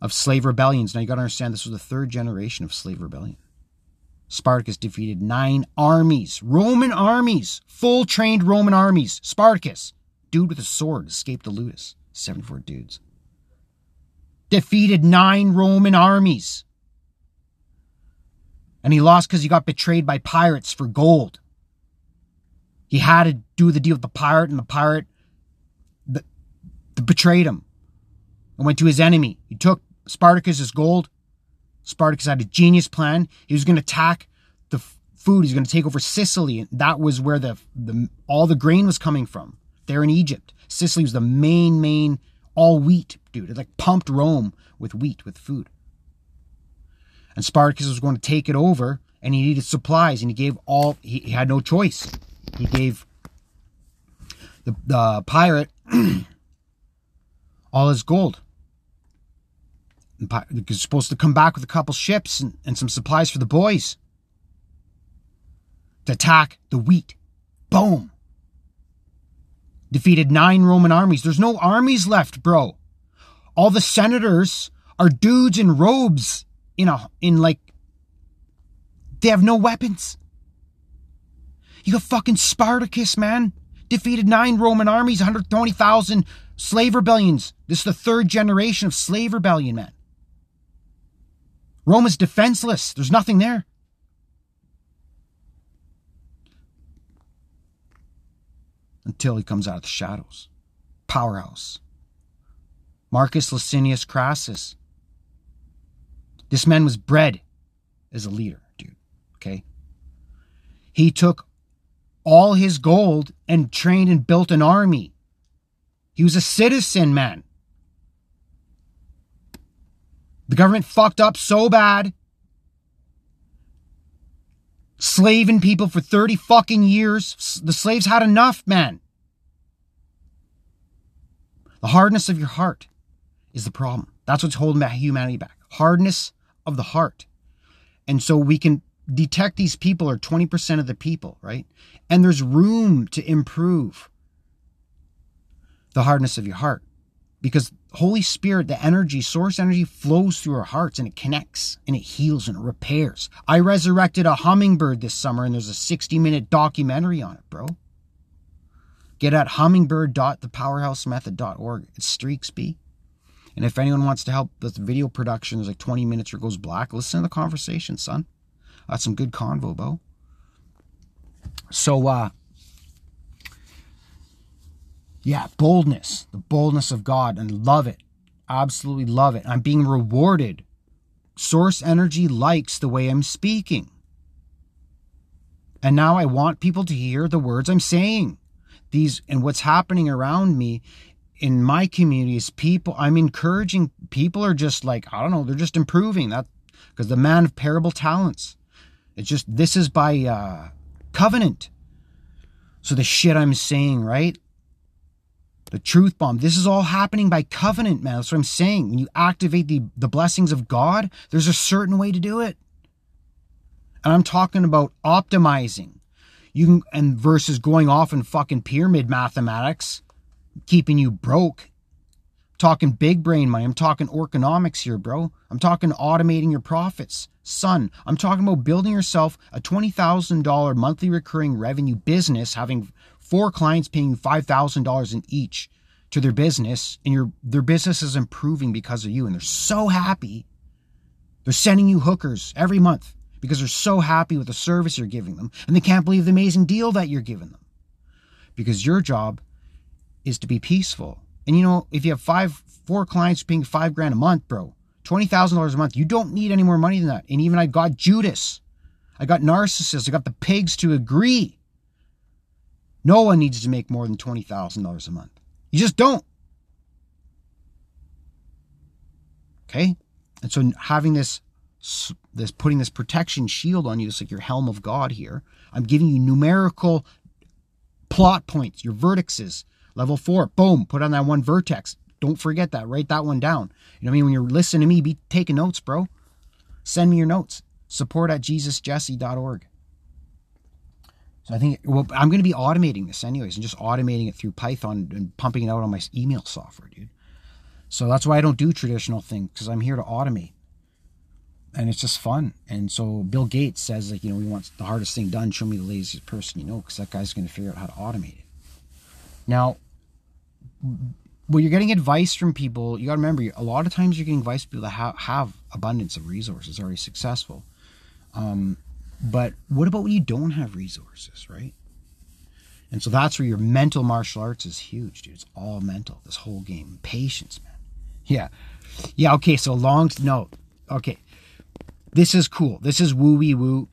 of slave rebellions. Now you got to understand this was the third generation of slave rebellion. Spartacus defeated nine armies, Roman armies, full trained Roman armies. Spartacus, dude with a sword, escaped the ludus. 74 dudes. Defeated nine Roman armies. And he lost because he got betrayed by pirates for gold. He had to do the deal with the pirate, and the pirate the, the betrayed him and went to his enemy. He took Spartacus's gold. Spartacus had a genius plan. He was going to attack the food. He's going to take over Sicily. And that was where the, the all the grain was coming from. There in Egypt, Sicily was the main main all wheat, dude. It like pumped Rome with wheat with food. And Spartacus was going to take it over, and he needed supplies, and he gave all. He, he had no choice. He gave the the pirate all his gold. He's supposed to come back with a couple ships and, and some supplies for the boys to attack the wheat. Boom. Defeated nine Roman armies. There's no armies left, bro. All the senators are dudes in robes in a in like they have no weapons. You got fucking Spartacus, man. Defeated nine Roman armies, 120,000 slave rebellions. This is the third generation of slave rebellion, man. Rome is defenseless. There's nothing there. Until he comes out of the shadows. Powerhouse. Marcus Licinius Crassus. This man was bred as a leader, dude. Okay? He took all his gold and trained and built an army. He was a citizen, man. The government fucked up so bad. Slaving people for 30 fucking years. The slaves had enough, man. The hardness of your heart is the problem. That's what's holding humanity back. Hardness of the heart. And so we can detect these people are 20% of the people, right? And there's room to improve the hardness of your heart because Holy Spirit, the energy, source energy flows through our hearts and it connects and it heals and it repairs. I resurrected a hummingbird this summer and there's a 60 minute documentary on it, bro. Get at hummingbird.thepowerhousemethod.org. It's Streaks B. And if anyone wants to help with video production, there's like 20 minutes or goes black. Listen to the conversation, son. That's some good convo, Bo. So, uh, yeah, boldness, the boldness of God, and love it. Absolutely love it. I'm being rewarded. Source energy likes the way I'm speaking. And now I want people to hear the words I'm saying. These and what's happening around me in my community is people I'm encouraging people are just like, I don't know, they're just improving that because the man of parable talents. It's just this is by uh covenant. So the shit I'm saying, right? The truth bomb. This is all happening by covenant, man. That's what I'm saying. When you activate the, the blessings of God, there's a certain way to do it. And I'm talking about optimizing. You can and versus going off in fucking pyramid mathematics, keeping you broke. talking big brain money. I'm talking economics here, bro. I'm talking automating your profits. Son, I'm talking about building yourself a $20,000 monthly recurring revenue business, having four clients paying $5,000 in each to their business and your their business is improving because of you and they're so happy. They're sending you hookers every month because they're so happy with the service you're giving them and they can't believe the amazing deal that you're giving them. Because your job is to be peaceful. And you know, if you have five four clients paying 5 grand a month, bro, $20,000 a month, you don't need any more money than that. And even I got Judas. I got narcissists. I got the pigs to agree no one needs to make more than $20,000 a month. You just don't. Okay? And so having this this putting this protection shield on you, it's like your helm of God here. I'm giving you numerical plot points, your vertexes. Level four, boom, put on that one vertex. Don't forget that. Write that one down. You know what I mean? When you're listening to me, be taking notes, bro. Send me your notes. Support at jesusjesse.org. I think well, I'm going to be automating this anyways, and just automating it through Python and pumping it out on my email software, dude. So that's why I don't do traditional things because I'm here to automate. and it's just fun. And so Bill Gates says like, you know, he wants the hardest thing done. Show me the laziest person you know, because that guy's going to figure out how to automate it. Now, when you're getting advice from people, you got to remember a lot of times you're getting advice from people that have, have abundance of resources, already successful. Um, but what about when you don't have resources, right? And so that's where your mental martial arts is huge, dude. It's all mental. This whole game, patience, man. Yeah, yeah. Okay, so long. No, okay. This is cool. This is woo wee woo.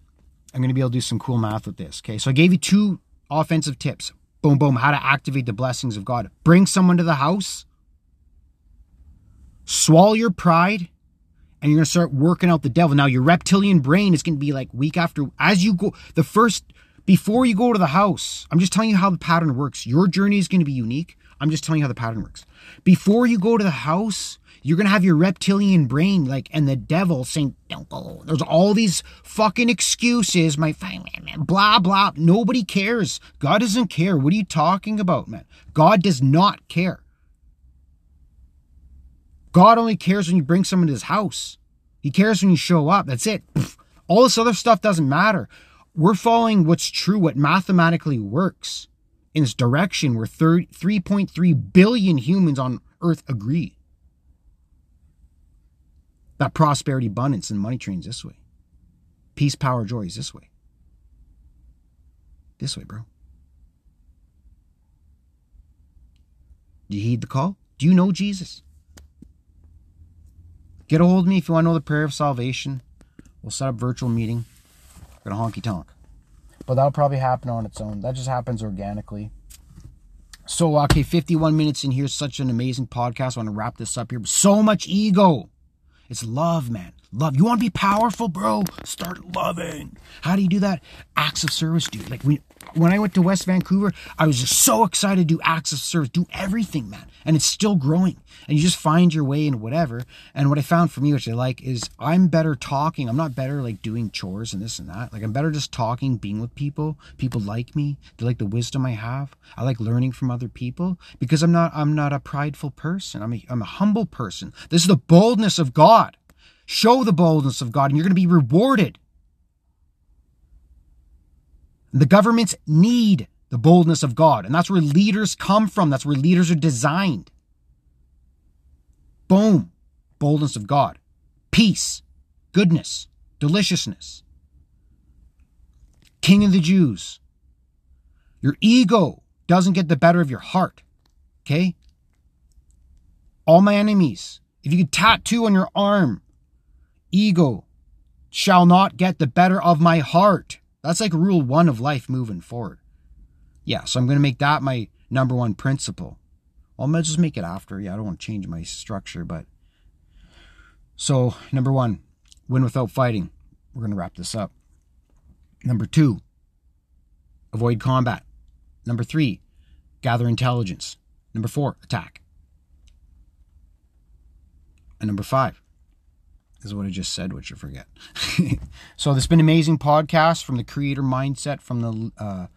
I'm gonna be able to do some cool math with this. Okay, so I gave you two offensive tips. Boom, boom. How to activate the blessings of God. Bring someone to the house. Swallow your pride and you're going to start working out the devil. Now, your reptilian brain is going to be like week after, as you go, the first before you go to the house, I'm just telling you how the pattern works. Your journey is going to be unique. I'm just telling you how the pattern works. Before you go to the house, you're to have your reptilian brain like and the devil saying don't go there's all these fucking excuses my man blah blah nobody cares god doesn't care what are you talking about man god does not care god only cares when you bring someone to his house he cares when you show up that's it all this other stuff doesn't matter we're following what's true, what mathematically works in this direction where 3.3 billion humans on earth agree. That prosperity, abundance, and money trains this way. Peace, power, joy is this way. This way, bro. Do you heed the call? Do you know Jesus? Get a hold of me if you want to know the prayer of salvation. We'll set up virtual meeting gonna honky tonk. But that'll probably happen on its own. That just happens organically. So okay, 51 minutes in here, such an amazing podcast. I want to wrap this up here. So much ego. It's love, man. Love. You want to be powerful, bro? Start loving. How do you do that? Acts of service, dude. Like when when I went to West Vancouver, I was just so excited to do of service, do everything, man. And it's still growing. And you just find your way in whatever. And what I found for me, which I like, is I'm better talking. I'm not better like doing chores and this and that. Like I'm better just talking, being with people. People like me. They like the wisdom I have. I like learning from other people because I'm not I'm not a prideful person. I'm a, I'm a humble person. This is the boldness of God. Show the boldness of God and you're going to be rewarded. The governments need the boldness of God, and that's where leaders come from. That's where leaders are designed. Boom. Boldness of God. Peace, goodness, deliciousness. King of the Jews. Your ego doesn't get the better of your heart. Okay? All my enemies. If you could tattoo on your arm, ego shall not get the better of my heart. That's like rule one of life moving forward. Yeah, so I'm going to make that my number one principle. To just make it after. Yeah, I don't want to change my structure, but. So, number one, win without fighting. We're going to wrap this up. Number two, avoid combat. Number three, gather intelligence. Number four, attack. And number five, is what I just said, which I forget. so this has been amazing podcast from the creator mindset from the uh,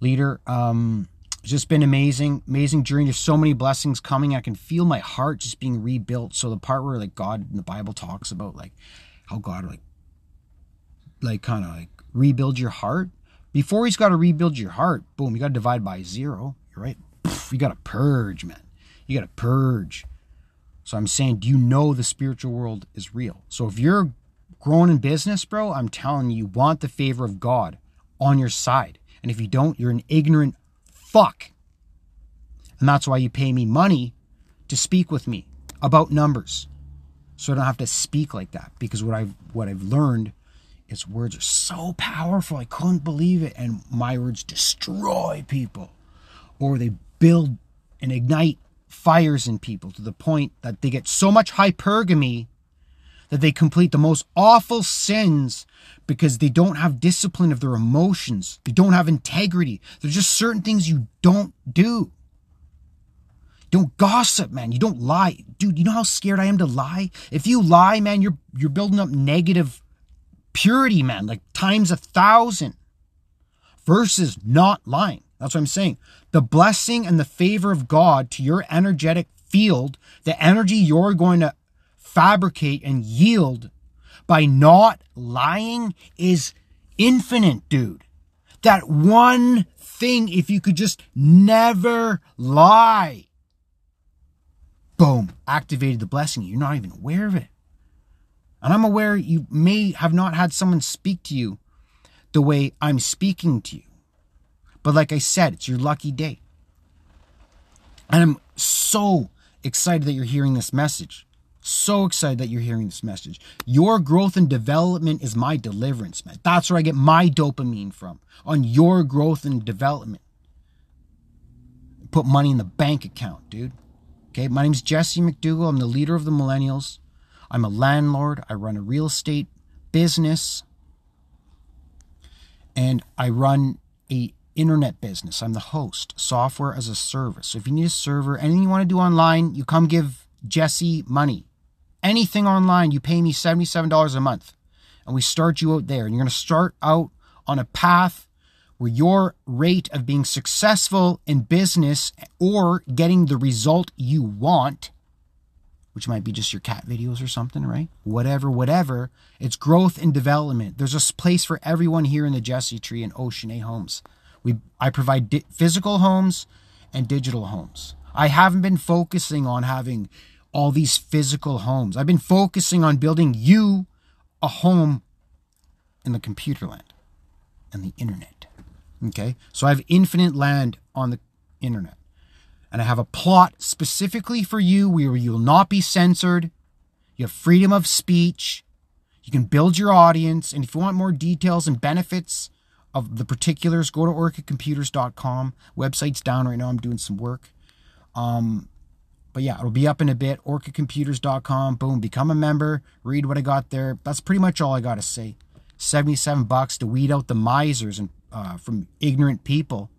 leader. Um, it's just been amazing, amazing journey. There's so many blessings coming. I can feel my heart just being rebuilt. So the part where like God in the Bible talks about like how God like like kind of like rebuild your heart. Before he's got to rebuild your heart, boom, you got to divide by zero. You're right. You got to purge, man. You got to purge. So I'm saying, do you know the spiritual world is real? So if you're growing in business, bro, I'm telling you, you want the favor of God on your side. And if you don't, you're an ignorant fuck. And that's why you pay me money to speak with me about numbers. So I don't have to speak like that because what I've what I've learned is words are so powerful. I couldn't believe it. And my words destroy people. Or they build and ignite fires in people to the point that they get so much hypergamy that they complete the most awful sins because they don't have discipline of their emotions. They don't have integrity. There's just certain things you don't do. Don't gossip, man. You don't lie. Dude, you know how scared I am to lie? If you lie, man, you're you're building up negative purity, man, like times a thousand versus not lying. That's what I'm saying. The blessing and the favor of God to your energetic field, the energy you're going to fabricate and yield by not lying is infinite, dude. That one thing, if you could just never lie, boom, activated the blessing. You're not even aware of it. And I'm aware you may have not had someone speak to you the way I'm speaking to you. But like I said, it's your lucky day. And I'm so excited that you're hearing this message. So excited that you're hearing this message. Your growth and development is my deliverance, man. That's where I get my dopamine from on your growth and development. Put money in the bank account, dude. Okay, my name's Jesse McDougall. I'm the leader of the millennials. I'm a landlord. I run a real estate business. And I run a internet business. I'm the host, software as a service. So if you need a server, anything you want to do online, you come give Jesse money. Anything online, you pay me $77 a month. And we start you out there. And you're going to start out on a path where your rate of being successful in business or getting the result you want, which might be just your cat videos or something, right? Whatever, whatever. It's growth and development. There's a place for everyone here in the Jesse Tree and Oceana Homes. We, I provide di- physical homes and digital homes. I haven't been focusing on having all these physical homes. I've been focusing on building you a home in the computer land and the internet. Okay. So I have infinite land on the internet. And I have a plot specifically for you where you will not be censored. You have freedom of speech. You can build your audience. And if you want more details and benefits of the particulars, go to orchidcomputers.com. Website's down right now. I'm doing some work. Um, but yeah, it'll be up in a bit. Orchidcomputers.com. Boom, become a member. Read what I got there. That's pretty much all I got to say. 77 bucks to weed out the misers and uh, from ignorant people,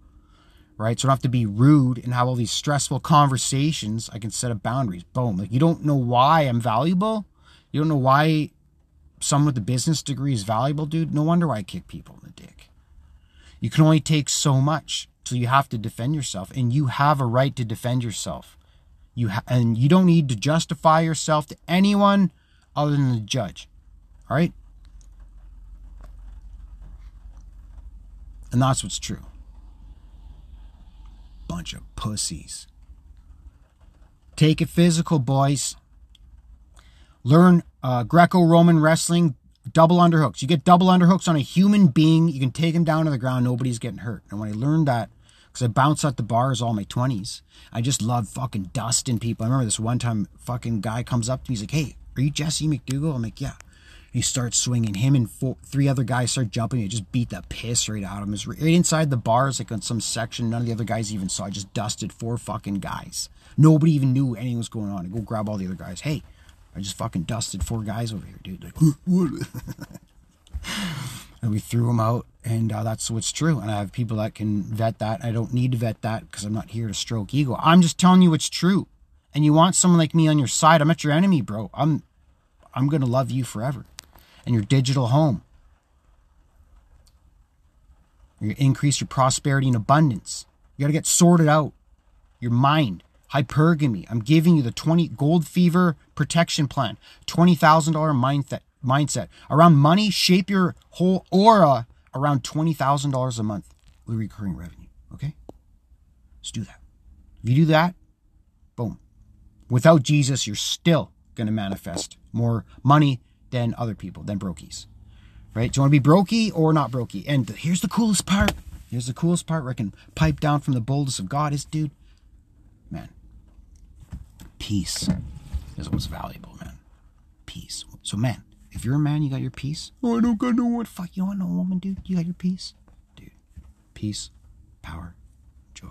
right? So I don't have to be rude and have all these stressful conversations. I can set up boundaries. Boom. Like you don't know why I'm valuable. You don't know why someone with a business degree is valuable, dude. No wonder why I kick people in the dick. You can only take so much, so you have to defend yourself, and you have a right to defend yourself. You ha- and you don't need to justify yourself to anyone other than the judge. All right? And that's what's true. Bunch of pussies. Take it physical, boys. Learn uh, Greco Roman wrestling, double underhooks. You get double underhooks on a human being, you can take him down to the ground, nobody's getting hurt. And when I learned that, because I bounced at the bars all my 20s, I just love fucking dusting people. I remember this one time, fucking guy comes up to me, he's like, hey, are you Jesse McDougall? I'm like, yeah he starts swinging. Him and four, three other guys start jumping. It just beat the piss right out of him. It was right inside the bars, like on some section. None of the other guys even saw. I just dusted four fucking guys. Nobody even knew anything was going on. I go grab all the other guys. Hey, I just fucking dusted four guys over here, dude. Like, and we threw them out, and uh, that's what's true. And I have people that can vet that. I don't need to vet that because I'm not here to stroke ego. I'm just telling you what's true. And you want someone like me on your side. I'm not your enemy, bro. I'm I'm gonna love you forever and your digital home. You increase your prosperity and abundance. You got to get sorted out. Your mind, hypergamy. I'm giving you the 20 gold fever protection plan, $20,000 mindset mindset around money. Shape your whole aura around $20,000 a month with recurring revenue. Okay? Let's do that. If you do that, boom. Without Jesus, you're still going to manifest more money than other people, than brokies. Right? Do you want to be brokey or not brokey? And here's the coolest part. Here's the coolest part where I can pipe down from the boldness of God is, dude, peace is what's valuable, man. Peace. So, man, if you're a man, you got your peace. Oh, I don't got no one. Fuck, you want no woman, dude? You got your peace? Dude, peace, power, joy.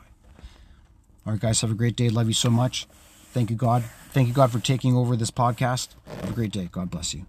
All right, guys, have a great day. Love you so much. Thank you, God. Thank you, God, for taking over this podcast. Have a great day. God bless you.